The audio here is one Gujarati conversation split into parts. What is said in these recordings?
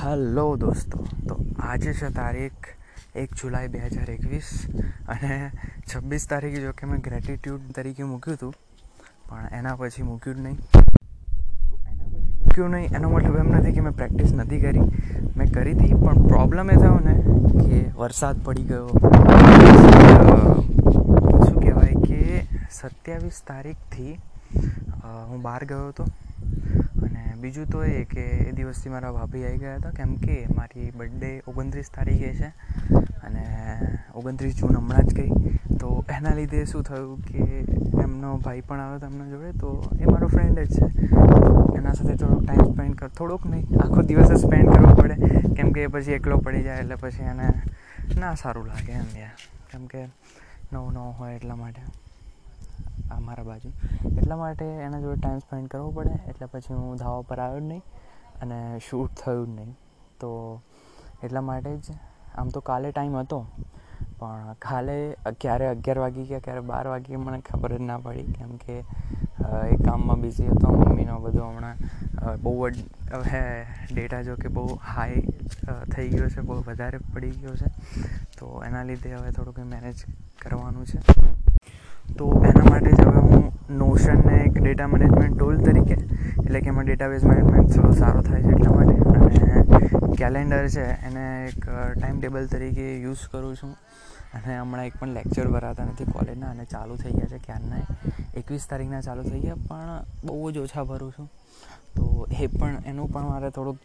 હેલો દોસ્તો, તો આજે છે તારીખ એક જુલાઈ બે હજાર એકવીસ અને છવ્વીસ તારીખે જો કે મેં ગ્રેટિટ્યૂડ તરીકે મૂક્યું હતું, પણ એના પછી મૂક્યું જ નહીં. એના પછી મૂક્યું નહીં, એનો મતલબ એમ નથી કે મેં પ્રેક્ટિસ નથી કરી. મેં કરી હતી, પણ પ્રોબ્લેમ એ થયો ને કે વરસાદ પડી ગયો. શું કહેવાય કે સત્યાવીસ તારીખથી હું બહાર ગયો હતો. બીજું તો એ કે એ દિવસથી મારા ભાભી આવી ગયા હતા. કેમ કે મારી બર્થડે ઓગણત્રીસ તારીખે છે અને ઓગણત્રીસ જૂન હમણાં જ ગઈ. તો એના લીધે શું થયું કે એમનો ભાઈ પણ આવ્યો હતો એમના જોડે. તો એ મારો ફ્રેન્ડ જ છે. એના સાથે થોડોક ટાઈમ સ્પેન્ડ કર, થોડોક નહીં, આખો દિવસ સ્પેન્ડ કરવો પડે. કેમ કે પછી એકલો પડી જાય એટલે પછી એને ના સારું લાગે એમ યાર. કેમ કે નવું નવું હોય એટલા માટે. આ મારા બાજુ. એટલા માટે એના જોડે ટાઈમ સ્પેન્ડ કરવો પડે, એટલે પછી હું ધાવા પર આવ્યો નહીં અને શૂટ થયું જ નહીં. તો એટલા માટે જ, આમ તો કાલે ટાઈમ હતો, પણ કાલે ક્યારે અગિયાર વાગી ગયા, ક્યારે બાર વાગી મને ખબર જ ના પડી. કેમ કે એ કામમાં બિઝી હતો, મમ્મીનો બધો હમણાં. બહુ હવે ડેટા જો કે બહુ હાઈ થઈ ગયો છે, બહુ વધારે પડી ગયો છે. તો એના લીધે હવે થોડુંક મેનેજ કરવાનું છે. તો એના માટે જ હવે હું નોશનને એક ડેટા મેનેજમેન્ટ ટૂલ તરીકે, એટલે કે એમાં ડેટાબેઝ મેનેજમેન્ટ થોડો સારો થાય છે એટલા માટે. અને કેલેન્ડર છે, એને એક ટાઈમ ટેબલ તરીકે યુઝ કરું છું. અને હમણાં એક પણ લેક્ચર ભરાતા નથી કોલેજના અને ચાલુ થઈ ગયા છે ક્યારના એકવીસ તારીખના ચાલુ થઈ ગયા, પણ બહુ જ ઓછા ભરું છું. તો એ પણ, એનું પણ મારે થોડુંક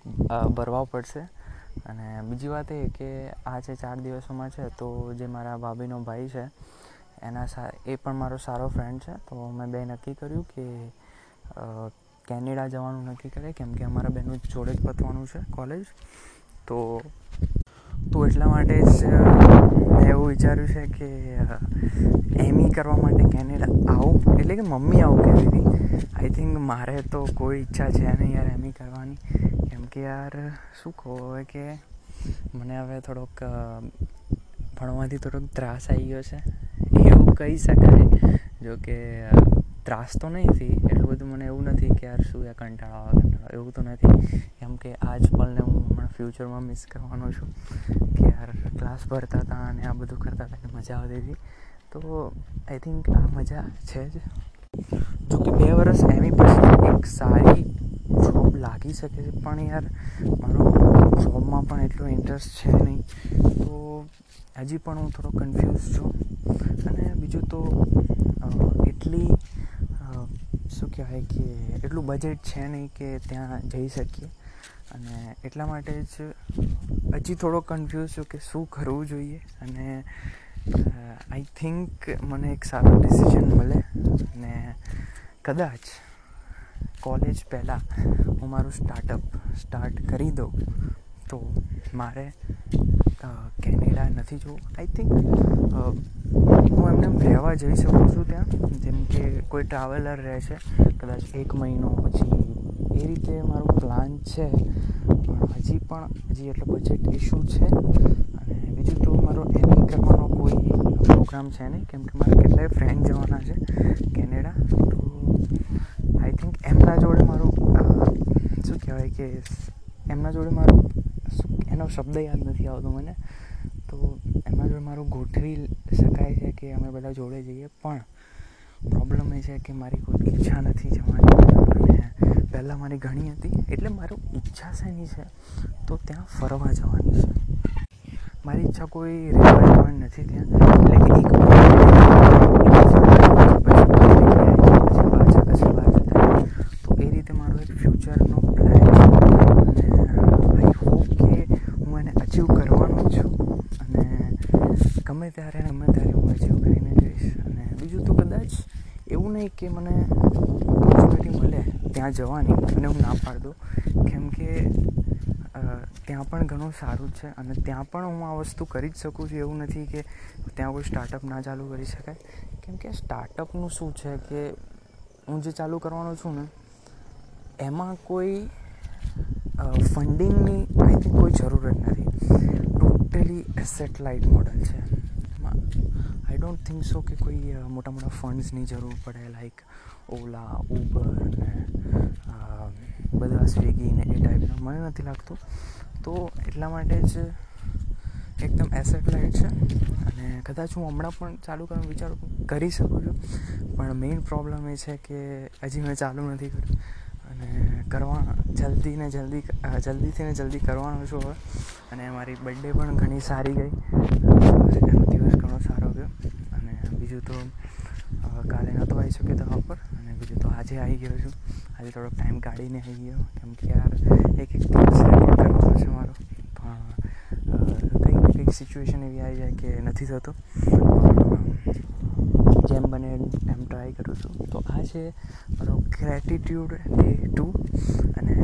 ભરવા પડશે. અને બીજી વાત એ કે આ જે ચાર દિવસોમાં છે, તો જે મારા ભાભીનો ભાઈ છે એના સા, એ પણ મારો સારો ફ્રેન્ડ છે. તો મેં બે નક્કી કર્યું કે કેનેડા જવાનું નક્કી કરે, કેમ કે અમારા બેનું જોડે જ પતવાનું છે કોલેજ તો તો એટલા માટે જ મેં એવું વિચાર્યું છે કે એમઈ કરવા માટે કેનેડા આવું, એટલે કે મમ્મી આવું કહેતી હતી. આઈ થિંક મારે તો કોઈ ઈચ્છા છે નહીં યાર એમઈ કરવાની. કેમ કે યાર, શું કહો હવે કે, મને હવે થોડોક ભણવાથી થોડોક ત્રાસ આવી ગયો છે. કહી શકાય. જો કે ત્રાસ તો નહીં થઈ એટલું બધું મને એવું નથી કે યાર શું યાર કંટાળો આવે, કંટાળો એવું તો નથી. કેમ કે આ જ પલને હું હમણાં ફ્યુચરમાં મિસ કરવાનો છું કે યાર ક્લાસ ભરતા હતા અને આ બધું કરતા હતા, મજા આવતી હતી. તો આઈ થિંક આ મજા છે જ. જો કે બે વર્ષ એમી પછી એક સારી જોબ લાગી શકે છે, પણ યાર, મારો જોબમાં પણ એટલો ઇન્ટરેસ્ટ છે નહીં. તો હજી પણ હું થોડો કન્ફ્યુઝ છું. અને બીજું તો એટલી શું કહેવાય કે, એટલું બજેટ છે નહીં કે ત્યાં જઈ શકીએ. અને એટલા માટે જ હજી થોડો કન્ફ્યુઝ છું કે શું કરવું જોઈએ. અને આઈ થિંક મને એક સારો ડિસિઝન મળે. અને કદાચ કોલેજ પહેલાં હું મારું સ્ટાર્ટઅપ સ્ટાર્ટ કરી દઉં. તો મારે કેનેડા નથી જોવું. આઈ થિંક હું એમને રહેવા જઈ શકું છું ત્યાં. જેમ કે કોઈ ટ્રાવેલર રહે છે કદાચ એક મહિનો પછી. એ રીતે મારું પ્લાન છે. હજી પણ, હજી એટલો બજેટ ઇશ્યુ છે. અને બીજું તો મારો એમઈ કરવાનો કોઈ પ્રોગ્રામ છે નહીં. કેમ કે મારા કેટલાય ફ્રેન્ડ જવાના છે કેનેડા. તો આઈ થિંક એમના જોડે મારું શું કહેવાય કે, એમના જોડે મારું એનો શબ્દ યાદ નથી આવતો મને. તો એમાં જોડે મારું ગોઠવી શકાય છે કે અમે બધા જોડે જઈએ. પણ પ્રોબ્લેમ એ છે કે મારી કોઈ ઈચ્છા નથી જવાની. અને પહેલાં મારી ઘણી હતી. એટલે મારું ઈચ્છા શેની છે? તો ત્યાં ફરવા જવાની છે. મારી ઈચ્છા કોઈ રહેવા જવાની નથી ત્યાં. એટલે એક તો એ રીતે મારો એક ફ્યુચરનો પ્લાન છે અને આઈ હોપ કે હું એને અચીવ કરવાનો છું અને ગમે ત્યારે ગમે ત્યારે હું અચીવ કરીને જઈશ અને બીજું તો કદાચ એવું નહીં કે મને ઓપોર્ચ્યુનિટી મળે ત્યાં જવાની અને હું ના પાડ દઉં. કેમ કે ત્યાં પણ ઘણું સારું છે અને ત્યાં પણ હું આ વસ્તુ કરી જ શકું છું એવું નથી કે ત્યાં કોઈ સ્ટાર્ટઅપ ના ચાલુ કરી શકાય. કેમ કે સ્ટાર્ટઅપનું શું છે કે હું જે ચાલુ કરવાનો છું ને, એમાં કોઈ ફંડિંગની આઈ થિંક કોઈ જરૂરત નથી. ટોટલી એસેટલાઇટ મોડલ છે. એમાં આઈ ડોન્ટ થિંક સો કે કોઈ મોટા મોટા ફંડ્સની જરૂર પડે લાઈક ઓલા ઉબર ને બધા સ્વિગી ને એ ટાઈપના મને નથી લાગતું. તો એટલા માટે જ એકદમ એસેટ લાઇટ છે. અને કદાચ હું હમણાં પણ ચાલુ કરવાનું વિચારું કરી શકું છું. પણ મેઇન પ્રોબ્લેમ એ છે કે હજી મેં ચાલુ નથી કર્યું. અને કરવા, જલ્દી ને જલ્દી જલ્દીથી ને જલ્દી કરવાનું છું હવે. અને મારી બર્થડે પણ ઘણી સારી ગઈ. એનો દિવસ ઘણો સારો ગયો. અને બીજું તો કાલે નહોતો આવી શક્યો તમારા પર. અને બીજું તો આજે આવી ગયો છું. આજે થોડોક ટાઈમ કાઢીને આવી ગયો. કેમ કે યાર, એક એક દિવસ રેકોર્ડ કરવાનો છે મારો. પણ કંઈક ને કંઈક સિચ્યુએશન એવી આવી જાય કે નથી થતો. જેમ બને એમ ટ્રાય કરું છું. તો આ છે મારો ગ્રેટિટ્યૂડ ડે ટુ અને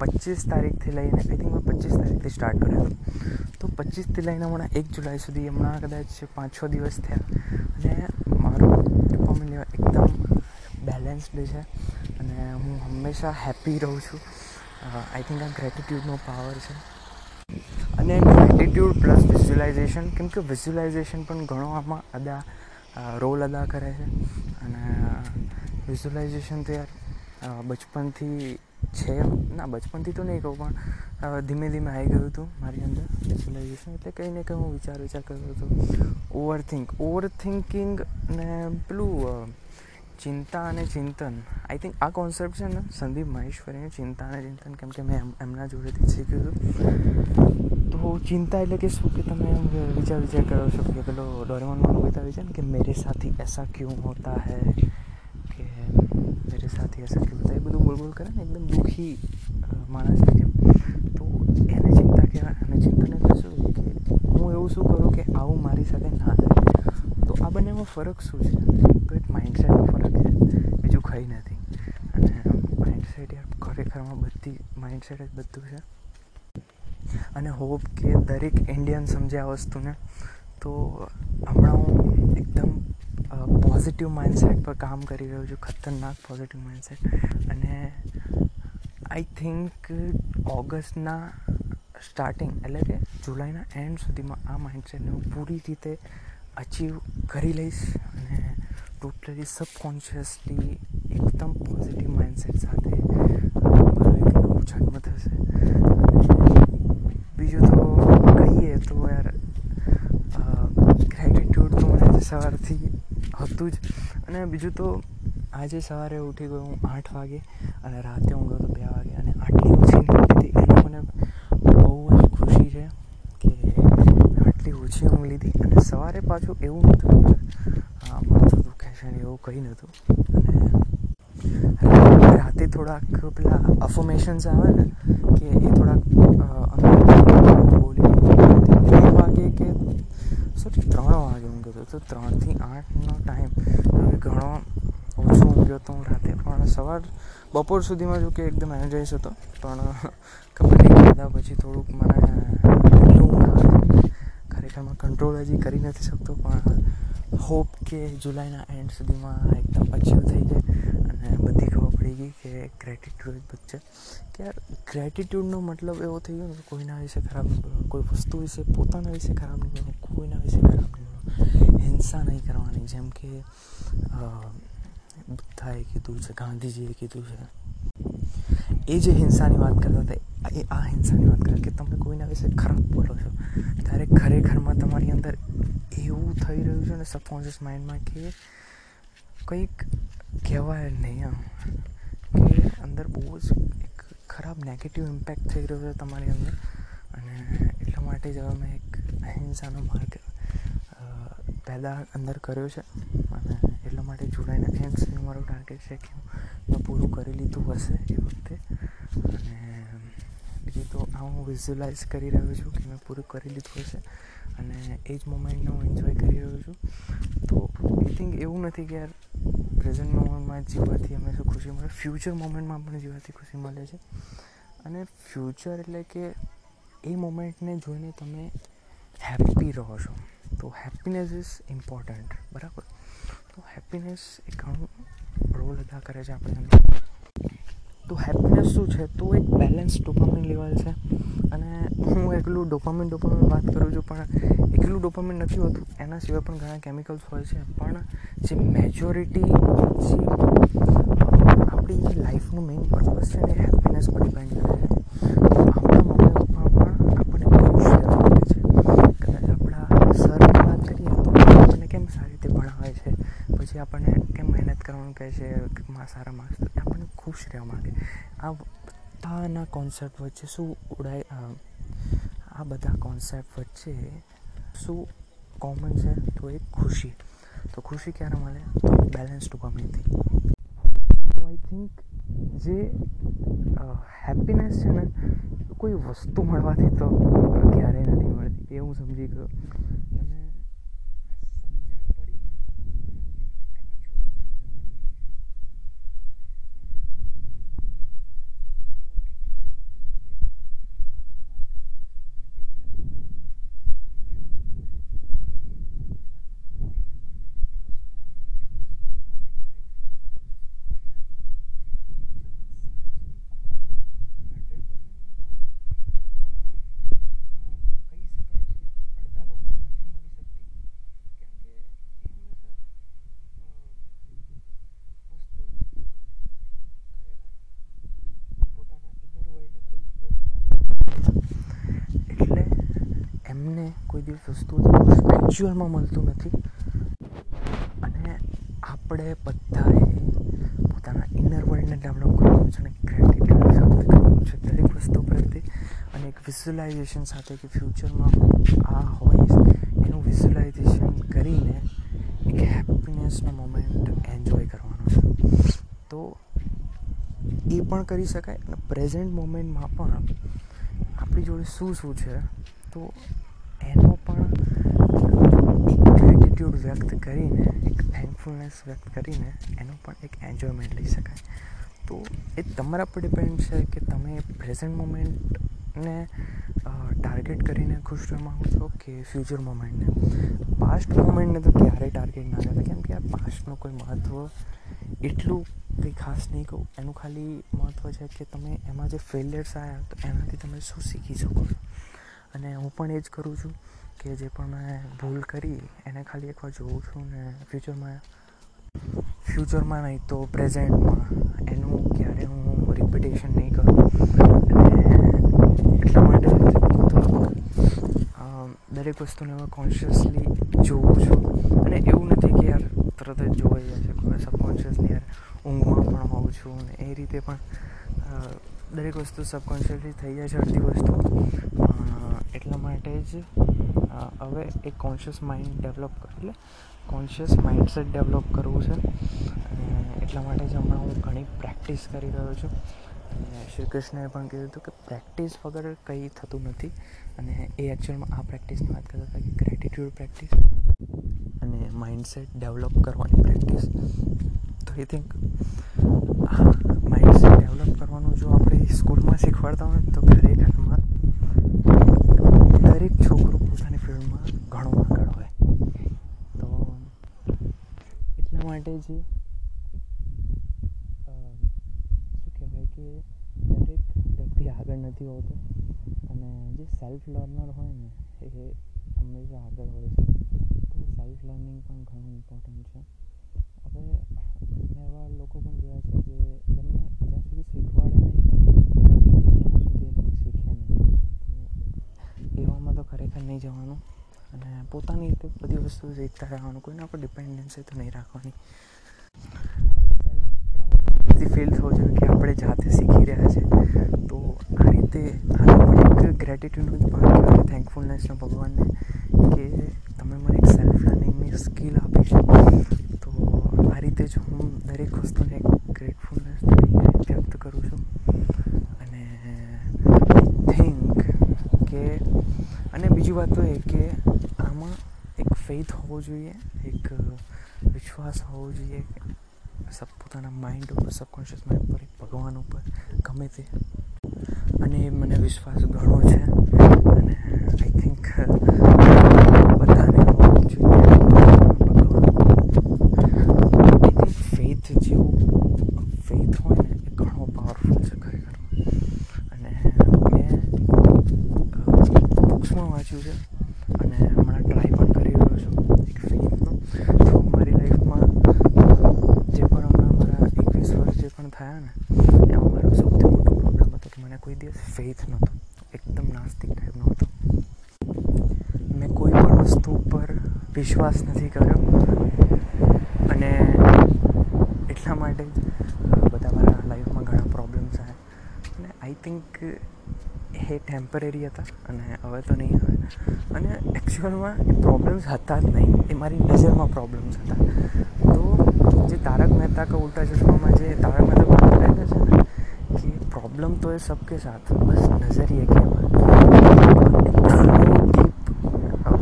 પચીસ તારીખથી લઈને આઈ થિંક મેં પચીસ તારીખથી સ્ટાર્ટ કર્યો તો પચીસથી લઈને હમણાં એક જુલાઈ સુધી હમણાં કદાચ પાંચ છ દિવસ થયા. અને મારો ડોપામિન લેવા એકદમ બેલેન્સ્ડ છે. અને હું હંમેશા હેપી રહું છું. આઈ થિંક આ ગ્રેટિટ્યૂડનો પાવર છે. અને ગ્રેટિટ્યૂડ પ્લસ વિઝ્યુલાઇઝેશન કેમ કે વિઝ્યુલાઇઝેશન પણ ઘણો આમાં અદા રોલ અદા કરે છે. અને વિઝ્યુલાઇઝેશન તો યાર બચપનથી છે. ના, બચપનથી તો નહીં કહું, પણ ધીમે ધીમે આવી ગયું હતું મારી અંદર વિઝ્યુલાઇઝેશન એટલે કંઈ ને કંઈ હું વિચાર વિચાર કરતો હતો. ઓવર થિંક ઓવર થિંકિંગ ને પેલું ચિંતા અને ચિંતન આઈ થિંક આ કોન્સેપ્ટ છે ને સંદીપ મહેશ્વરીને ચિંતા અને ચિંતન કેમ કે મેં એમના જોડેથી શીખ્યું હતું તો ચિંતા એટલે કે શું કે તમે એમ વિચાર વિચાર કરો છો કે પેલો ડોરેમોનમાં કવિતા છે ને કે મેરે સાથી એસા ક્યું હોતા હૈ કે મેરે સાથી એસા ક્યું હોતા એ બધું બોલ બોલ કરે ને એકદમ દુઃખી માણસની જેમ તો એને ચિંતા કહેવાય અને ચિંતન એટલે શું કે હું એવું શું કરું કે આવું મારી સાથે ના થાય તો આ બંનેમાં ફરક શું છે? તો એક માઇન્ડસેટનો ફરક છે. બીજું કંઈ નથી. અને માઇન્ડસેટ યાર ખરેખરમાં બધી માઇન્ડસેટ જ બધું છે. અને હોપ કે દરેક ઇન્ડિયન સમજે આ વસ્તુને તો હમણાં હું એકદમ પોઝિટિવ માઇન્ડસેટ પર કામ કરી રહ્યો છું. ખતરનાક પોઝિટિવ માઇન્ડસેટ અને આઈ થિંક ઓગસ્ટના સ્ટાર્ટિંગ એટલે કે જુલાઈના એન્ડ સુધીમાં આ માઇન્ડસેટને હું પૂરી રીતે અચીવ કરી લઈશ અને ટોટલી સબકોન્શિયસલી એકદમ પોઝિટિવ માઇન્ડસેટ સાથે જન્મ થશે. બીજું તો કહીએ તો યાર ગ્રેટિટ્યૂડ તો મને આજે સવારથી હતું જ. અને બીજું તો આજે સવારે ઉઠી ગયો હું આઠ વાગે અને રાતે ઊંઘ્યો તો બે વાગે અને આટલી ઓછી ઊંઘ લીધી એટલે મને બહુ જ ખુશી છે કે આટલી ઓછી ઊંઘ લીધી અને સવારે પાછું એવું નહોતું માથું દુખે છે ને એવું કંઈ નહોતું. અને રાતે થોડાક પેલા અફોમેશન્સ આવે ને, કે એ થોડાક બોલી બે વાગે કે, સોરી, ત્રણ વાગે ઊંઘ્યો હતો તો ત્રણથી આઠનો ટાઈમ ઘણો ઓછો ઊંઘ્યો હતો હું રાતે, પણ સવાર, બપોર સુધીમાં જો કે એકદમ એનર્જાઇઝ હતો. પણ, ખબર નહીં પછી થોડુંક મને ખરેખરમાં કંટ્રોલ હજી કરી નથી શકતો, પણ હોપ કે જુલાઈના એન્ડ સુધીમાં એકદમ અચીવ થઈ જાય અને બધી ખબર પડી ગઈ કે ગ્રેટિટ્યૂડ બચ્ચે કે યાર ગ્રેટિટ્યૂડનો મતલબ એવો થઈ ગયો કે કોઈના વિશે ખરાબ નહીં બોલવાનું કોઈ વસ્તુ વિશે, પોતાના વિશે ખરાબ નહીં બોલવાનું કોઈના વિશે ખરાબ નહીં બોલવાનું હિંસા નહીં કરવાની, જેમ કે બુદ્ધાએ કીધું છે, ગાંધીજીએ કીધું છે. એ જે હિંસાની વાત કરતા હતા, એ આ હિંસાની વાત કરે કે તમે કોઈના વિશે ખરાબ બોલો છો. ત્યારે ખરેખરમાં તમારી અંદર એવું થઈ રહ્યું છે ને સબકોન્શિયસ માઇન્ડમાં કે કંઈક કહેવાય નહીં આમ કે અંદર બહુ જ એક ખરાબ નેગેટિવ ઇમ્પેક્ટ થઈ રહ્યો છે તમારી અંદર. અને એટલા માટે જ હવે મેં એક અહિંસાનો માર્ગ પેદા અંદર કર્યો છે. અને એટલા માટે જુલાઈના એન્ડ મારું મારો ટાર્ગેટ છે કે મેં પૂરું કરી લીધું હશે એ વખતે. અને બીજું તો આ હું વિઝ્યુલાઇઝ કરી રહ્યો છું કે મેં પૂરું કરી લીધું હશે અને એ જ મોમેન્ટને હું એન્જોય કરી રહ્યો છું તો આઈ થિંક એવું નથી કે યાર પ્રેઝન્ટ મોમેન્ટમાં જીવવાથી હંમેશા ખુશી મળે ફ્યુચર મોમેન્ટમાં પણ જીવવાથી ખુશી મળે છે અને ફ્યુચર એટલે કે એ મોમેન્ટને જોઈને તમે હેપી રહો છો તો હેપીનેસ ઇઝ ઇમ્પોર્ટન્ટ બરાબર તો હેપીનેસ એ ઘણું રોલ અદા કરે છે આપણે અંદર તો હેપીનેસ શું છે? તો એક બેલેન્સ ડોપામિન લેવલ છે. અને હું એકલું ડોપામિન ડોપામિન વાત કરું છું, પણ એકલું ડોપામિન નથી હોતું. એના સિવાય પણ ઘણા કેમિકલ્સ હોય છે. પણ જે મેજોરિટી જે આપણી જે લાઈફનું મેઇન પર્પઝ છે એ હેપીનેસ પર ડિપેન્ડ કરે છે. પછી આપણને કેમ મહેનત કરવાનું કહે છે? સારા માર્ક્સ ખુશ રહેવા માગે. આ બધાના કોન્સેપ્ટ વચ્ચે શું ઉડાય આ બધા કોન્સેપ્ટ વચ્ચે શું કોમન છે? તો એ ખુશી. તો ખુશી ક્યારે મળે? તો બેલેન્સ ડોપામિનથી તો આઈ થિંક જે હેપીનેસ છે ને, કોઈ વસ્તુ મળવાથી તો ક્યારેય નથી મળતી. એ હું સમજી ગયો અને સમજણ પડી ને કહી શકાય છે કે અડધા લોકોને નથી મળી શકતી કેમ કે એ હંમેશા વસ્તુઓને ખરેખર એ પોતાના ઇનર વર્લ્ડને કોઈ દિવસ એટલે એમને કોઈ દિવસ વસ્તુ એકચ્યુઅલમાં મળતું નથી. અને આપણે બધાએ પોતાના ઇનર વર્લ્ડને ડેવલપ કરવાનું છે અને ક્રેડિટ સાથે કરવાનું છે. દરેક વસ્તુ પ્રત્યે અને એક વિઝ્યુલાઇઝેશન સાથે કે ફ્યુચરમાં આ હોય એનું વિઝ્યુલાઇઝેશન કરીને એક હેપીનેસનો મોમેન્ટ એન્જોય કરવાનો છે. તો એ પણ કરી શકાય અને પ્રેઝન્ટ મોમેન્ટમાં પણ આપણી જોડે શું શું છે, તો એનો પણ એક ગ્રેટિટ્યૂડ વ્યક્ત કરીને, એક થેન્કફુલનેસ વ્યક્ત કરીને એનો પણ એક એન્જોયમેન્ટ લઈ શકાય. તો એ તમારા પર ડિપેન્ડ છે કે તમે પ્રેઝન્ટ મોમેન્ટને ટાર્ગેટ કરીને ખુશ રહેવા માગો છો કે ફ્યુચર મોમેન્ટને પાસ્ટ મોમેન્ટને તો ક્યારેય ટાર્ગેટ ના કરતા કેમ કે આ પાસ્ટનું કોઈ મહત્ત્વ એટલું કંઈ ખાસ નહીં કહું. એનું ખાલી મહત્ત્વ છે કે તમે એમાં જે ફેલિયર્સ આવ્યા તો એનાથી તમે શું શીખી શકો? છો અને હું પણ એ જ કરું છું કે જે પણ મેં ભૂલ કરી એને ખાલી એકવાર જોઉં છું ને ફ્યુચરમાં ફ્યુચરમાં નહીં તો પ્રેઝન્ટમાં એનું ક્યારે હું રિપીટેશન નહીં કરું. અને એટલા માટે દરેક વસ્તુને હવે કોન્શિયસલી જોઉં છું. અને એવું નથી કે યાર તરત જ જોવાઈ જાય છે સબકોન્શિયસલી યાર ઊંઘમાં પણ હોઉં છું અને એ રીતે પણ દરેક વસ્તુ સબકોન્શિયસલી થઈ જાય છે, અડધી વસ્તુ. એટલા માટે જ હવે એક કોન્શિયસ માઇન્ડ ડેવલપ એટલે કોન્શિયસ માઇન્ડસેટ ડેવલપ કરવું છે. એટલા માટે જ હમણાં હું ઘણી પ્રેક્ટિસ કરી રહ્યો છું. અને શ્રી કૃષ્ણએ પણ કીધું હતું કે પ્રેક્ટિસ વગર કંઈ થતું નથી. અને એ એકચ્યુઅલમાં આ પ્રેક્ટિસની વાત કરતા હતા કે ગ્રેટિટ્યૂડ પ્રેક્ટિસ અને માઇન્ડસેટ ડેવલપ કરવાની પ્રેક્ટિસ તો આઈ થિંક માઇન્ડસેટ ડેવલપ કરવાનું જો આપણે સ્કૂલમાં શીખવાડતા હોય તો દરેક છોકરો પોતાની ફિલ્ડમાં ઘણો આગળ હોય. તો એટલા માટે જ શું કહેવાય કે દરેક વ્યક્તિ આગળ નથી હોતો. અને જે સેલ્ફ લર્નર હોય ને, એ હંમેશા આગળ હોય છે. તો સેલ્ફ લર્નિંગ પણ ઘણું ઇમ્પોર્ટન્ટ છે. હવે મેં એવા લોકો પણ જોયા છે જે જેમને જ્યાં સુધી શીખવાડે નહીં, ત્યાં સુધી એ લોકો શીખે નહીં. એવામાં તો ખરેખર નહીં જવાનું. અને પોતાની રીતે બધી વસ્તુ શીખતા રહેવાનું કોઈના પર ડિપેન્ડન્સી તો નહીં રાખવાની. ફીલ થવું જોઈએ કે આપણે જાતે શીખી રહ્યા છે, તો આ રીતે એક ગ્રેટિટ્યુડનું જ ભાગ કહેવાય થેન્કફુલનેસનો ભગવાનને, કે તમે મને એક સેલ્ફ લર્નિંગની સ્કિલ આપી છે. તો આ રીતે જ હું દરેક વસ્તુને ગ્રેટફુલનેસ તરીકે વ્યક્ત કરું છું. અને આઈ થિંક કે, અને બીજી વાત તો એ કે ફેથ હોવો જોઈએ, એક વિશ્વાસ હોવો જોઈએ, સબ પોતાના માઇન્ડ ઉપર સબકોન્શિયસ માઇન્ડ ઉપર ભગવાન ઉપર, ગમે તે. અને મને વિશ્વાસ ઘણો છે. પણ થયા ને, એમાં મારો સૌથી મોટો પ્રોબ્લેમ હતો કે મને કોઈ દિવસ ફેથ નહોતો, એકદમ નાસ્તિક ટાઈપનો હતો. મેં કોઈ પણ વસ્તુ ઉપર વિશ્વાસ નથી કર્યો. અને એટલા માટે જ બધા મારા લાઈફમાં ઘણા પ્રોબ્લેમ્સ આવ્યા. અને આઈ થિંક એ ટેમ્પરરી હતા અને હવે તો નહીં આવે. અને એકચ્યુઅલમાં એ પ્રોબ્લેમ્સ હતા જ નહીં. એ મારી નજરમાં પ્રોબ્લેમ્સ હતા. જે તારક મહેતા કા ઉલ્ટા ચશ્મામાં જે તારક મહેતા વાત કરેલા છે ને कि प्रॉब्लम तो है सबके साथ बस नज़रिए के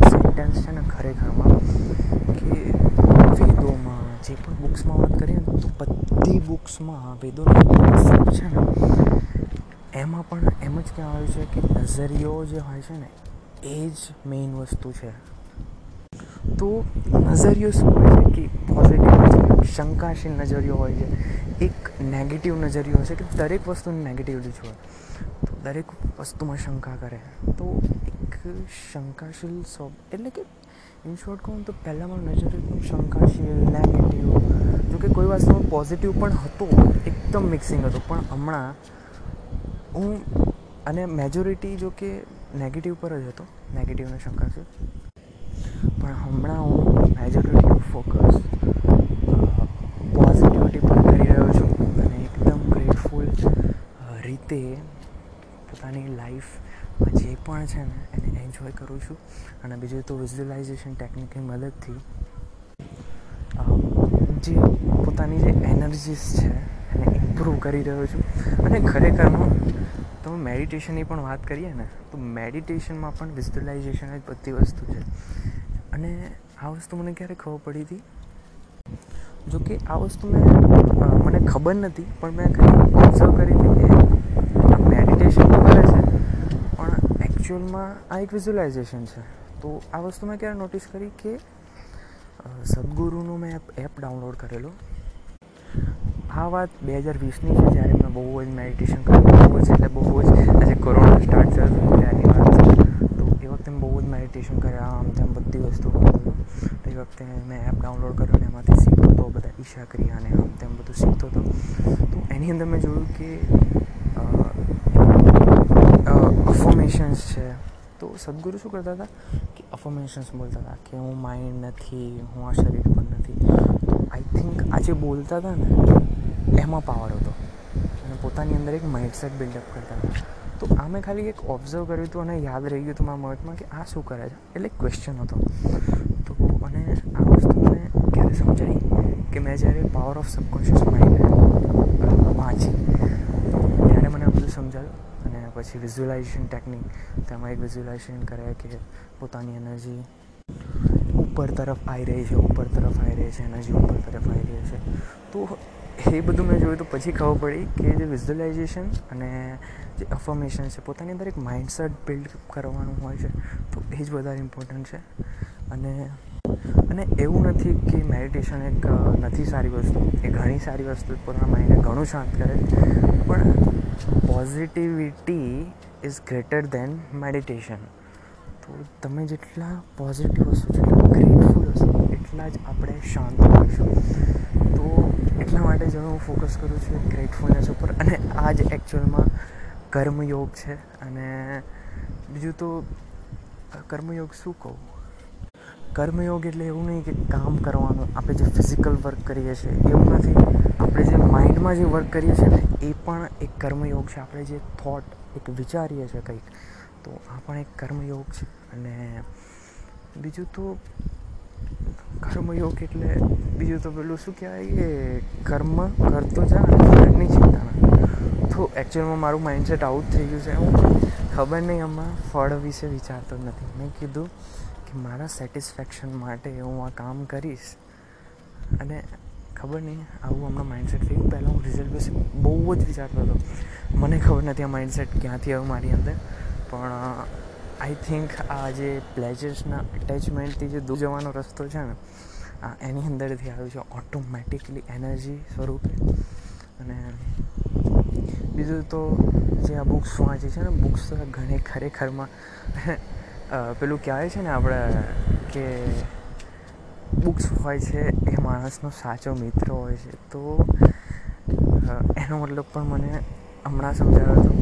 સેન્ટેન્સ છે ને ખરેખરમાં કે વેદોમાં જે પણ બુક્સમાં વાત કરીએ ને તો બધી બુક્સમાં વેદોનો કોન્સેપ્ટ છે ને એમાં પણ એમ જ કહેવામાં આવ્યું છે કે નઝરિયો જે હોય છે ને એ જ મેઇન વસ્તુ છે તો નઝરિયો શું હોય છે કે પોઝિટિવ શંકાશીલ નજરિયો હોય છે. એક નેગેટિવ નજરિયો છે કે દરેક વસ્તુને નેગેટિવલી જોવે તો દરેક વસ્તુમાં શંકા કરે. તો એક શંકાશીલ સ્વ, એટલે કે ઇન શોર્ટ કહું તો પહેલાં મારો નજર એકદમ શંકાશીલ નેગેટિવ જો કે કોઈ વસ્તુમાં પોઝિટિવ પણ હતો, એકદમ મિક્સિંગ હતો. પણ હમણાં હું અને મેજોરિટી જો કે નેગેટિવ પર જ હતો. નેગેટિવને શંકાશીલ. પણ હમણાં હું મેજોરિટી ફોકસ પોઝિટિવિટી પર કરી રહ્યો છું અને એકદમ ગ્રેટફુલ રીતે પોતાની લાઈફમાં જે પણ છે ને, એને એન્જોય કરું છું. અને બીજું તો વિઝ્યુલાઇઝેશન ટેકનિકની મદદથી જે પોતાની જે એનર્જીસ છે, એને ઇમ્પ્રૂવ કરી રહ્યો છું. અને ખરેખરમાં તમે મેડિટેશનની પણ વાત કરીએ ને, તો મેડિટેશનમાં પણ વિઝ્યુલાઇઝેશન જ બધી વસ્તુ છે. અને આ વસ્તુ મને ક્યારે ખબર પડી હતી? જોકે આ વસ્તુ મેં મને ખબર નથી, પણ મેં કંઈ ઓબ્ઝર્વ કરી હતી કે આ મેડિટેશન તો કરે છે પણ એકચ્યુઅલમાં આ એક વિઝ્યુલાઇઝેશન છે. તો આ વસ્તુ મેં ક્યારે નોટિસ કરી કે સદગુરુનો મેં એપ ડાઉનલોડ કરેલો. આ વાત બે હજાર વીસની છે, જ્યારે મેં બહુ જ મેડિટેશન કર્યું. બહુ જ એટલે બહુ જ આજે કોરોના સ્ટાર્ટ થયો ત્યારની વાત. તો એ વખતે મેં બહુ જ મેડિટેશન કર્યા, આમ તેમ બધી વસ્તુ કરતો તો એ વખતે મેં એપ ડાઉનલોડ કર્યો ને એમાંથી શીખતો હતો બધા ઈશા ક્રિયાને આમ તેમ બધું શીખતો હતો તો એની અંદર મેં જોયું કે અફોમેશન્સ છે. તો સદગુરુ શું કરતા હતા? કે અફોર્મેશન્સ બોલતા હતા કે હું માઇન્ડ નથી, હું આ શરીર પણ નથી. તો આઈ થિંક આ જે બોલતા હતા ને, એમાં પાવર હતો. અને પોતાની અંદર એક માઇન્ડસેટ બિલ્ડઅપ કરતા હતા. તો આ મેં ખાલી એક ઓબ્ઝર્વ કર્યું હતું અને યાદ રહી ગયું હતું મારા મગજમાં કે આ શું કરે છે? એટલે ક્વેશ્ચન હતો. તો અને આ વસ્તુ મને ક્યારે સમજાઈ? કે મેં જ્યારે પાવર ઓફ સબકોન્શિયસ માઇન્ડ વાંચી, ત્યારે મને આ બધું સમજાયું. પછી વિઝ્યુલાઇઝેશન ટેકનિક તેમાં એક વિઝ્યુલાઇઝેશન કરે કે પોતાની એનર્જી ઉપર તરફ આવી રહી છે, ઉપર તરફ આવી રહી છે એનર્જી ઉપર તરફ આવી રહી છે. તો એ બધું મેં જોયું તો પછી ખબર પડી કે જે વિઝ્યુલાઇઝેશન અને જે અફર્મેશન છે, પોતાની અંદર એક માઇન્ડસેટ બિલ્ડ કરવાનું હોય છે. તો એ જ વધારે ઇમ્પોર્ટન્ટ છે. અને અને એવું નથી કે મેડિટેશન એક નથી સારી વસ્તુ. એ ઘણી સારી વસ્તુ પોતાના માઇન્ડને ઘણું શાંત કરે. પણ positivity is greater than meditation તો તમે જેટલા પોઝિટિવ હશો, જેટલા ગ્રેટફુલ હશો, એટલા જ આપણે શાંત રહીશું તો એટલા માટે જ હું ફોકસ કરું છું ગ્રેટફુલનેસ ઉપર. અને આ જ એકચ્યુઅલમાં કર્મયોગ છે. અને બીજું તો કર્મયોગ શું કહું? કર્મયોગ એટલે એવું નહીં કે કામ કરવાનું, આપણે જે ફિઝિકલ વર્ક કરીએ છીએ, એવું નથી. આપણે જે માઇન્ડમાં જે વર્ક કરીએ છીએ ને, એ પણ એક કર્મયોગ છે. આપણે જે થોટ એક વિચારીએ છીએ કંઈક, તો આ પણ એક કર્મયોગ છે. અને બીજું તો કર્મયોગ એટલે, બીજું તો પેલું શું કહેવાય કે કર્મ કરતો જા ફળની ચિંતા ના તો એકચ્યુઅલમાં મારું માઇન્ડસેટ આઉટ થઈ ગયું છે. હું ખબર નહીં, આમાં ફળ વિશે વિચારતો નથી. મેં કીધું કે મારા સેટિસ્ફેક્શન માટે હું આ કામ કરીશ. અને ખબર નહીં, આવું હમણાં માઇન્ડસેટ થયું. પહેલાં હું રિઝલ્ટ વિશે બહુ જ વિચારતો હતો. મને ખબર નથી આ માઇન્ડસેટ ક્યાંથી આવ્યું મારી અંદર. પણ આઈ થિંક આ જે પ્લેજર્સના અટેચમેન્ટથી જે દૂર જવાનો રસ્તો છે ને, આ એની અંદરથી આવ્યું છે ઓટોમેટિકલી એનર્જી સ્વરૂપે. અને બીજું તો જે આ બુક્સ વાંચી છે ને બુક્સ ઘણી ખરેખરમાં પેલું કહેવાય છે ને આપણે કે બુક્સ હોય છે એ માણસનો સાચો મિત્ર હોય છે. તો એનો મતલબ પણ મને હમણાં સમજાયો હતો.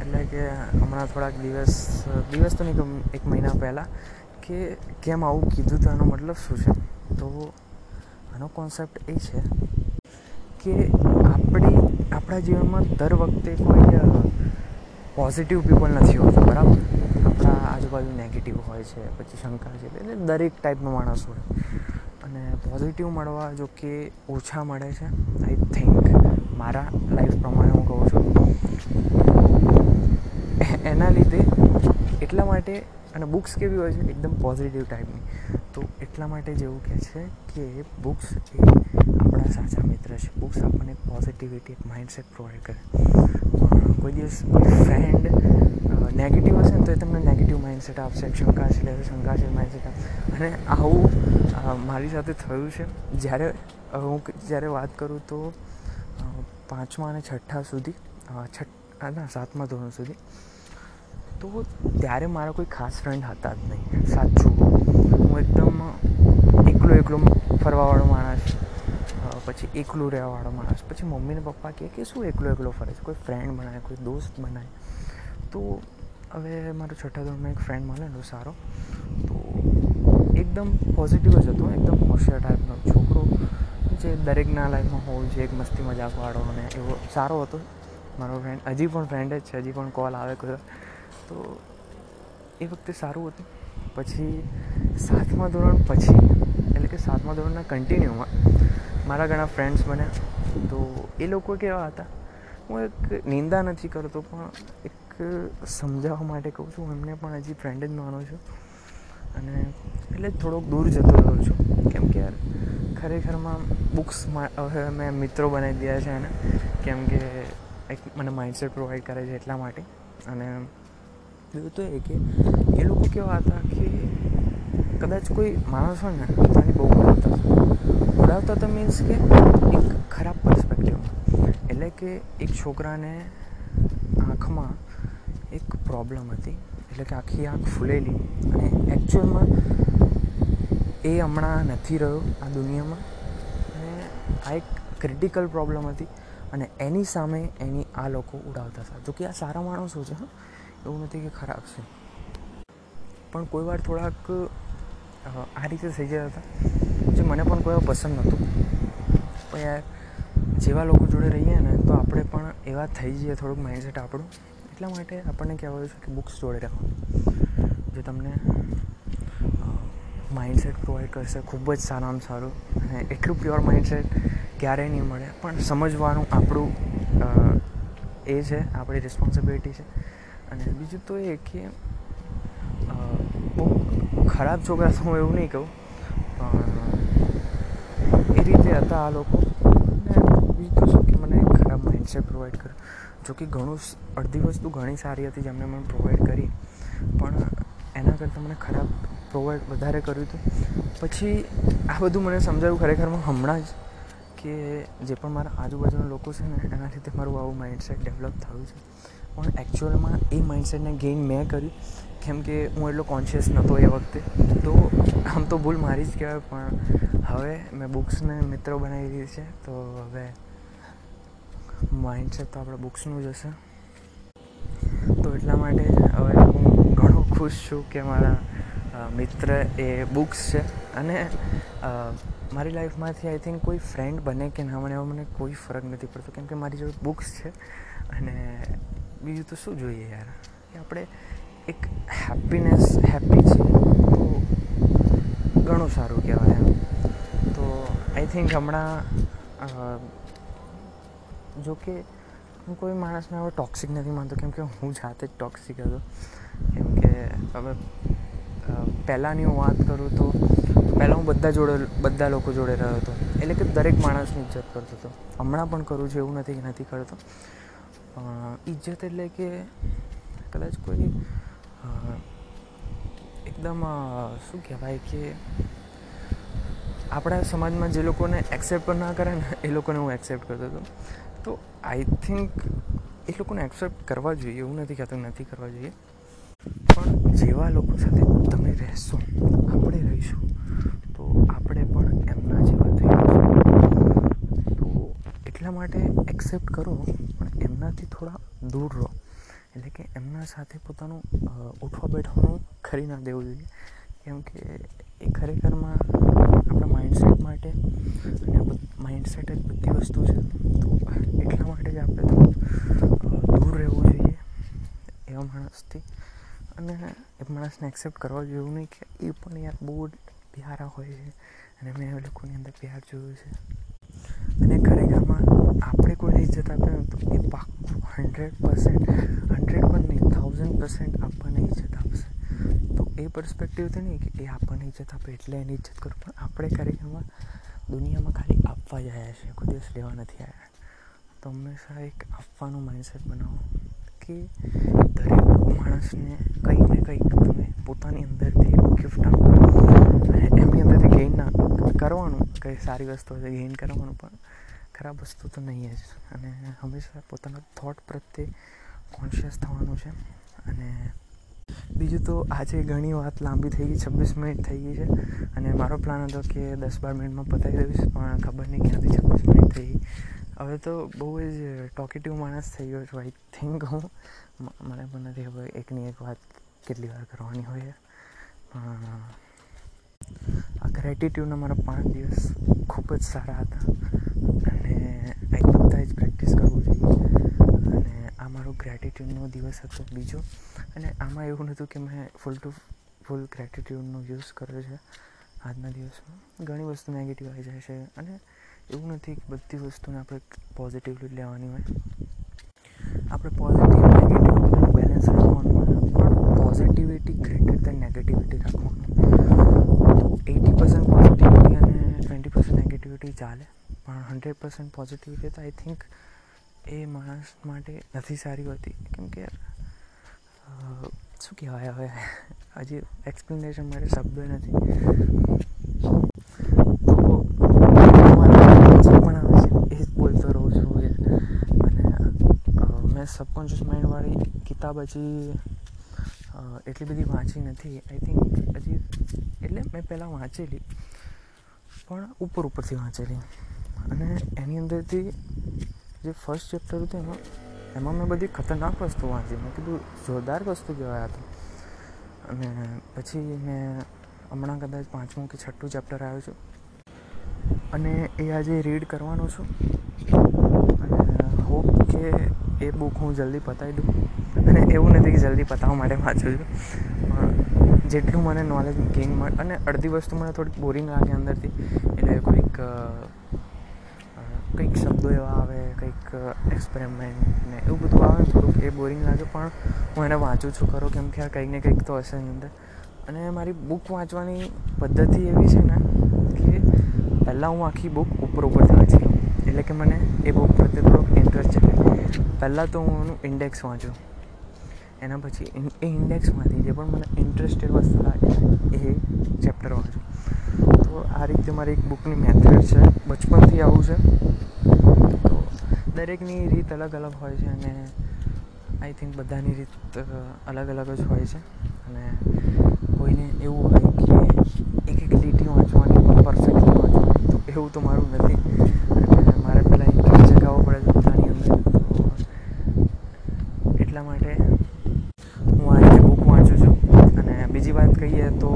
એટલે કે હમણાં થોડાક દિવસ દિવસ તો નહીં એક મહિના પહેલાં કે કેમ આવું કીધું તો એનો મતલબ શું છે? તો આનો કોન્સેપ્ટ એ છે કે આપણી, આપણા જીવનમાં દર વખતે કોઈ પોઝિટિવ પીપલ નથી હોતા, બરાબર? આજુબાજુ નેગેટિવ હોય છે, પછી શંકા છે, એટલે દરેક ટાઈપનો માણસ હોય. અને પોઝિટિવ મળવા જો કે ઓછા મળે છે આઈ થિંક મારા લાઈફ પ્રમાણે હું કહું છું. એના લીધે એટલા માટે, અને બુક્સ કેવી હોય છે, એકદમ પોઝિટિવ ટાઈપની તો એટલા માટે જેવું કહે છે કે બુક્સ એ આપણા સાચા મિત્ર છે. બુક્સ આપણને પોઝિટિવિટી એક માઇન્ડસેટ પ્રોવાઈડ કરે. કોઈ દિવસ ફ્રેન્ડ નેગેટિવ હશે ને તો એ તમને નેગેટિવ માઇન્ડસેટ આપશે શંકાશીલ હશે, શંકાશીલ માઇન્ડસેટ આપશે. અને આવું મારી સાથે થયું છે. જ્યારે હું જ્યારે વાત કરું તો પાંચમા અને છઠ્ઠા સુધી છઠ્ઠા ના, સાતમા ધોરણ સુધી, તો ત્યારે મારા કોઈ ખાસ ફ્રેન્ડ હતા જ નહીં. સાચું. હું એકદમ એકલો એકલો ફરવાવાળો માણસ પછી એકલું રહેવાવાળો માણસ. પછી મમ્મીને પપ્પા કહે કે શું એકલો એકલો ફરે છે? કોઈ ફ્રેન્ડ બનાવે, કોઈ દોસ્ત બનાવે? તો હવે મારો છઠ્ઠા ધોરણમાં એક ફ્રેન્ડ મળેલો સારો. તો એકદમ પોઝિટિવ જ હતો, એકદમ હોશિયાર ટાઈપનો છોકરો. જે દરેકના લાઈફમાં હોવું જોઈએ, એક મસ્તી મજાકવાળો અને એવો સારો હતો. મારો ફ્રેન્ડ હજી પણ ફ્રેન્ડ જ છે, હજી પણ કોલ આવે કોઈ તો એ વખતે સારું હતું. પછી સાતમા ધોરણ પછી, એટલે કે સાતમા ધોરણના કન્ટિન્યુમાં મારા ઘણા ફ્રેન્ડ્સ બન્યા તો એ લોકો કેવા હતા? હું એક નિંદા નથી કરતો, પણ એક સમજાવવા માટે કહું છું એમને પણ હજી ફ્રેન્ડ જ માનું છું. અને એટલે થોડોક દૂર જતો રહ્યો છું. કેમ કે યાર, ખરેખરમાં બુક્સ હવે મેં મિત્રો બનાવી દીધા છે એને. કેમ કે એક મને માઇન્ડસેટ પ્રોવાઈડ કરે છે એટલા માટે. અને બીજું તો એ કે, એ લોકો કેવા હતા કે, કદાચ કોઈ માણસ હોય ને બહુ ઉડાવતા ઉડાવતા તો મીન્સ કે એક ખરાબ પર્સપેક્ટિવમાં એટલે કે એક છોકરાને આંખમાં એક પ્રોબ્લેમ હતી. એટલે કે આખી આંખ ફૂલેલી. અને એકચ્યુઅલમાં એ હમણાં નથી રહ્યો આ દુનિયામાં. અને આ એક ક્રિટિકલ પ્રોબ્લેમ હતી. અને એની સામે એની આ લોકો ઉડાવતા હતા. જોકે આ સારા માણસો છે એવું નથી કે ખરાબ છે. પણ કોઈ વાર થોડાક આ રીતે થઈ જતા હતા. જે મને પણ કોઈ પસંદ નહોતું. પણ યાર, જેવા લોકો જોડે રહીએ ને, તો આપણે પણ એવા થઈ જઈએ થોડુંક માઇન્ડસેટ આપણું. એટલા માટે આપણને કહેવાયું છે કે બુક્સ જોડે રાખવાનું જે તમને માઇન્ડસેટ પ્રોવાઈડ કરશે, ખૂબ જ સારામાં સારું અને એટલું પ્યોર માઇન્ડસેટ ક્યારેય નહીં મળે. પણ સમજવાનું આપણું એ છે, આપણી રિસ્પોન્સિબિલિટી છે. અને બીજું તો એ કે બહુ ખરાબ છોકરા તો હું એવું નહીં કહું. એ રીતે હતા આ લોકો. ને બીજું શું કે મને ખરાબ માઇન્ડસેટ પ્રોવાઈડ કર્યું જો કે ઘણું અડધી વસ્તુ ઘણી સારી હતી જેમને મને પ્રોવાઈડ કરી. પણ એના કરતાં મને ખરાબ પ્રોવાઈડ વધારે કર્યું હતું. પછી આ બધું મને સમજાયું ખરેખરમાં હમણાં જ કે જે પણ મારા આજુબાજુના લોકો છે ને, એના લીધે મારું આવું માઇન્ડસેટ ડેવલપ થયું છે. પણ એકચ્યુઅલમાં એ માઇન્ડસેટને ગેઇન મેં કર્યું. કેમ કે હું એટલો કોન્શિયસ નહોતો એ વખતે. તો આમ તો ભૂલ મારી જ કહેવાય, પણ હવે મેં બુક્સને મિત્રો બનાવી દીધી છે, તો હવે માઇન્ડસેટ તો આપણે બુક્સનું જ હશે. તો એટલા માટે હવે હું ઘણો ખુશ છું કે મારા મિત્ર એ બુક્સ છે. અને મારી લાઈફમાંથી આઈ થિંક કોઈ ફ્રેન્ડ બને કે ના બને એવો મને કોઈ ફરક નથી પડતો, કેમ કે મારી જોડે બુક્સ છે. અને બીજું તો શું જોઈએ યાર? કે આપણે એક હેપીનેસ હેપી છે તો ઘણું સારું કહેવાય એમ. આઈ થિંક હમણાં જો કે હું કોઈ માણસને હવે ટોક્સિક નથી માનતો, કેમ કે હું જાતે જ ટોક્સિક હતો. કેમ કે હવે પહેલાંની હું વાત કરું તો પહેલાં હું બધા જોડે, બધા લોકો જોડે રહ્યો હતો. એટલે કે દરેક માણસની ઇજ્જત કરતો હતો. હમણાં પણ કરું છું, એવું નથી નથી કરતો. ઇજ્જત એટલે કે કદાચ કોઈ એકદમ શું કહેવાય કે આપણા સમાજમાં જે લોકોને એક્સેપ્ટ પણ ના કરે ને, એ લોકોને હું એક્સેપ્ટ કરતો હતો. તો આઈ થિંક એ લોકોને એક્સેપ્ટ કરવા જોઈએ, એવું નથી કહેતો નથી કરવા જોઈએ. પણ જેવા લોકો સાથે તમે રહેશો, આપણે રહીશું, તો આપણે પણ એમના જેવા થઈ તો એટલા માટે એક્સેપ્ટ કરો, પણ એમનાથી થોડા દૂર રહો. એટલે કે એમના સાથે પોતાનું ઉઠવા બેઠવાનું ખરી ના દેવું જોઈએ. કેમ કે એ ખરેખરમાં આપણા માઇન્ડસેટ માટે અને માઇન્ડસેટ જ બધી વસ્તુ છે. તો એટલા માટે જ આપણે દૂર રહેવું જોઈએ એવા માણસથી. અને એ માણસને એક્સેપ્ટ કરવા જેવું નહીં કે એ પણ યાર બહુ પ્યારા હોય છે. અને મેં એ લોકોની અંદર પ્યાર જોયું છે. અને ખરેખરમાં આપણે કોઈને ઇજ્જત આપે ને તો એ પાક્કું હંડ્રેડ પર્સન્ટ હંડ્રેડ પણ નહીં થાઉઝન્ડ પર્સન્ટ આપણને ઇજ્જત આપશે. એ પર્સપેક્ટિવથી નહીં કે એ આપણને ઇજ્જત આપે એટલે એની ઇજ્જત કરું. પણ આપણે કાર્યક્રમમાં દુનિયામાં ખાલી આપવા જ આવ્યા છીએ. કોઈ દિવસ લેવા નથી આવ્યા તો હંમેશા એક આપવાનું માઇન્ડસેટ બનાવો કે દરેક માણસને કંઈક ને કંઈક તમે પોતાની અંદરથી ગિફ્ટ આપો. અને એમની અંદરથી ગેઇન ના કરવાનું, કંઈ સારી વસ્તુ છે ગેઇન કરવાનું પણ ખરાબ વસ્તુ તો નહીં જ. અને હંમેશા પોતાના થોટ પ્રત્યે કોન્શિયસ થવાનું છે. અને બીજું તો આજે ઘણી વાત લાંબી થઈ ગઈ, છવ્વીસ મિનિટ થઈ ગઈ છે. અને મારો પ્લાન હતો કે દસ બાર મિનિટમાં પતાવી દઈશ, પણ ખબર નહીં ક્યાંથી છવ્વીસ મિનિટ થઈ ગઈ. હવે તો બહુ જ ટોકેટિવ માણસ થઈ ગયો છું આઈ થિંક હું. મને પણ નથી ખબર એકની એક વાત કેટલી વાર કરવાની હોય પણ આ ગ્રેટિટ્યુડના મારા પાંચ દિવસ ખૂબ જ સારા હતા. અને આઈ બધા જ પ્રેક્ટિસ કરવું જોઈએ. મારો ગ્રેટિટ્યૂડનો દિવસ હતો બીજો. અને આમાં એવું નહોતું કે મેં ફૂલ ટુ ફૂલ ગ્રેટિટ્યૂડનો યુઝ કર્યો છે આજના દિવસમાં. ઘણી વસ્તુ નેગેટિવ આવી જાય છે અને એવું નથી કે બધી વસ્તુને આપણે પોઝિટિવલી લેવાની હોય. આપણે પોઝિટિવ નેગેટિવ બેલેન્સ રાખવાનું હોય. પણ પોઝિટિવિટી ગ્રેટર દેન નેગેટિવિટી રાખવાનું. એટી પર્સન્ટ પોઝિટિવિટી અને ટ્વેન્ટી પર્સન્ટ નેગેટિવિટી ચાલે. પણ હંડ્રેડ પર્સન્ટ પોઝિટિવિટી તો આઈ થિંક એ માણસ માટે નથી સારી હોતી. કેમ કે શું કહેવાય હવે? હજી એક્સપ્લેનેશન માટે શબ્દ નથી. સબકોન્શિયસ માઇન્ડવાળી કિતાબ હજી એટલી બધી વાંચી નથી. આઈ થિંક હજી, એટલે મેં પહેલાં વાંચેલી, પણ ઉપર ઉપરથી વાંચેલી. અને એની અંદરથી જે ફર્સ્ટ ચેપ્ટર હતું એમાં એમાં મેં બધી ખતરનાક વસ્તુ વાંચી. મેં કીધું, જોરદાર વસ્તુ કહેવાય હતું અને પછી મેં હમણાં કદાચ પાંચમું કે છઠ્ઠું ચેપ્ટર આવ્યું છું. અને એ આજે રીડ કરવાનો છું. અને હોપ કે એ બુક હું જલ્દી પતાવી દઉં. અને એવું નથી કે જલ્દી પતાવવા માટે વાંચું છું. પણ જેટલું મને નોલેજ ગેઇન મળે, અને અડધી વસ્તુ મને થોડીક બોરિંગ લાગે અંદરથી. એટલે કોઈક કંઈક શબ્દો એવા આવે, કંઈક એક્સપેરિમેન્ટ ને એવું બધું આવે, થોડુંક એ બોરિંગ લાગે, પણ હું એને વાંચું છું ખરો, કેમ કે આ કંઈક ને કંઈક તો હશે એની અંદર. અને મારી બુક વાંચવાની પદ્ધતિ એવી છે ને કે પહેલાં હું આખી બુક ઉપર ઉપરથી વાંચી લઉં. એટલે કે મને એ બુક પ્રત્યે થોડોક ઇન્ટરેસ્ટ છે. પહેલાં તો હું એનું ઇન્ડેક્સ વાંચું. એના પછી એ ઇન્ડેક્સમાંથી જે પણ મને ઇન્ટરેસ્ટેડ વસ્તુ લાગે, એ ચેપ્ટર વાંચું. તો આ રીતે મારી એક બુકની મેથડ છે. બચપનથી આવું છે. તો દરેકની રીત અલગ અલગ હોય છે અને આઈ થિંક બધાની રીત અલગ અલગ જ હોય છે. અને કોઈને એવું હોય કે એક એક લીટી વાંચવાની પરફેક્ટ વાંચવાની, તો એવું તો મારું નથી. અને મારે પહેલાં ઇન્ટરેસ્ટ જગાવવો પડે પોતાની અંદર. એટલા માટે હું આ રીતે બુક વાંચું છું. અને બીજી વાત કહીએ તો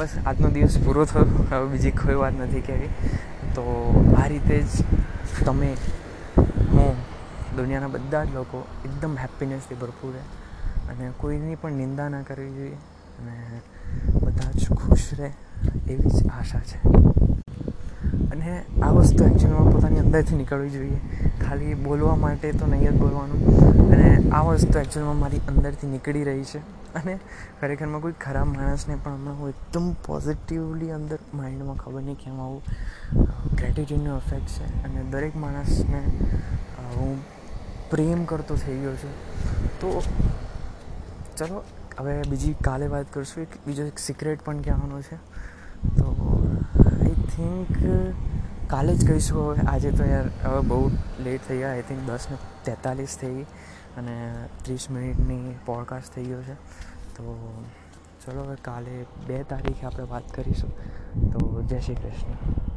બસ આજનો દિવસ પૂરો થયો. હવે બીજી કોઈ વાત નથી કહેવી તો આ રીતે જ તમે, હું, દુનિયાના બધા જ લોકો એકદમ હેપીનેસથી ભરપૂર રહે. અને કોઈની પણ નિંદા ના કરવી જોઈએ. અને બધા જ ખુશ રહે એવી જ આશા છે. અને આ વસ્તુ એકચ્યુઅલમાં પોતાની અંદરથી નીકળવી જોઈએ. ખાલી બોલવા માટે તો નહીં જ બોલવાનું. અને આ વસ્તુ એકચ્યુઅલમાં મારી અંદરથી નીકળી રહી છે. અને ખરેખરમાં કોઈ ખરાબ માણસને પણ હમણાં હું એકદમ પોઝિટિવલી અંદર માઇન્ડમાં ખબર નહીં કેમ આવું ગ્રેટિટ્યૂડનો ઇફેક્ટ છે. અને દરેક માણસને હું પ્રેમ કરતો થઈ ગયો છું. તો ચલો, હવે બીજી કાલે વાત કરશું. એક બીજો એક સિક્રેટ પણ કહેવાનો છે. તો આઈ થિંક કાલે જ કહીશું હવે આજે તો યાર, હવે બહુ લેટ થઈ ગયા. આઈ થિંક દસ ને તેતાલીસ થઈ અને ત્રીસ મિનિટની પોડકાસ્ટ થઈ ગયો છે. તો ચલો હવે કાલે બે તારીખે આપણે વાત કરીશું. તો જય શ્રી કૃષ્ણ.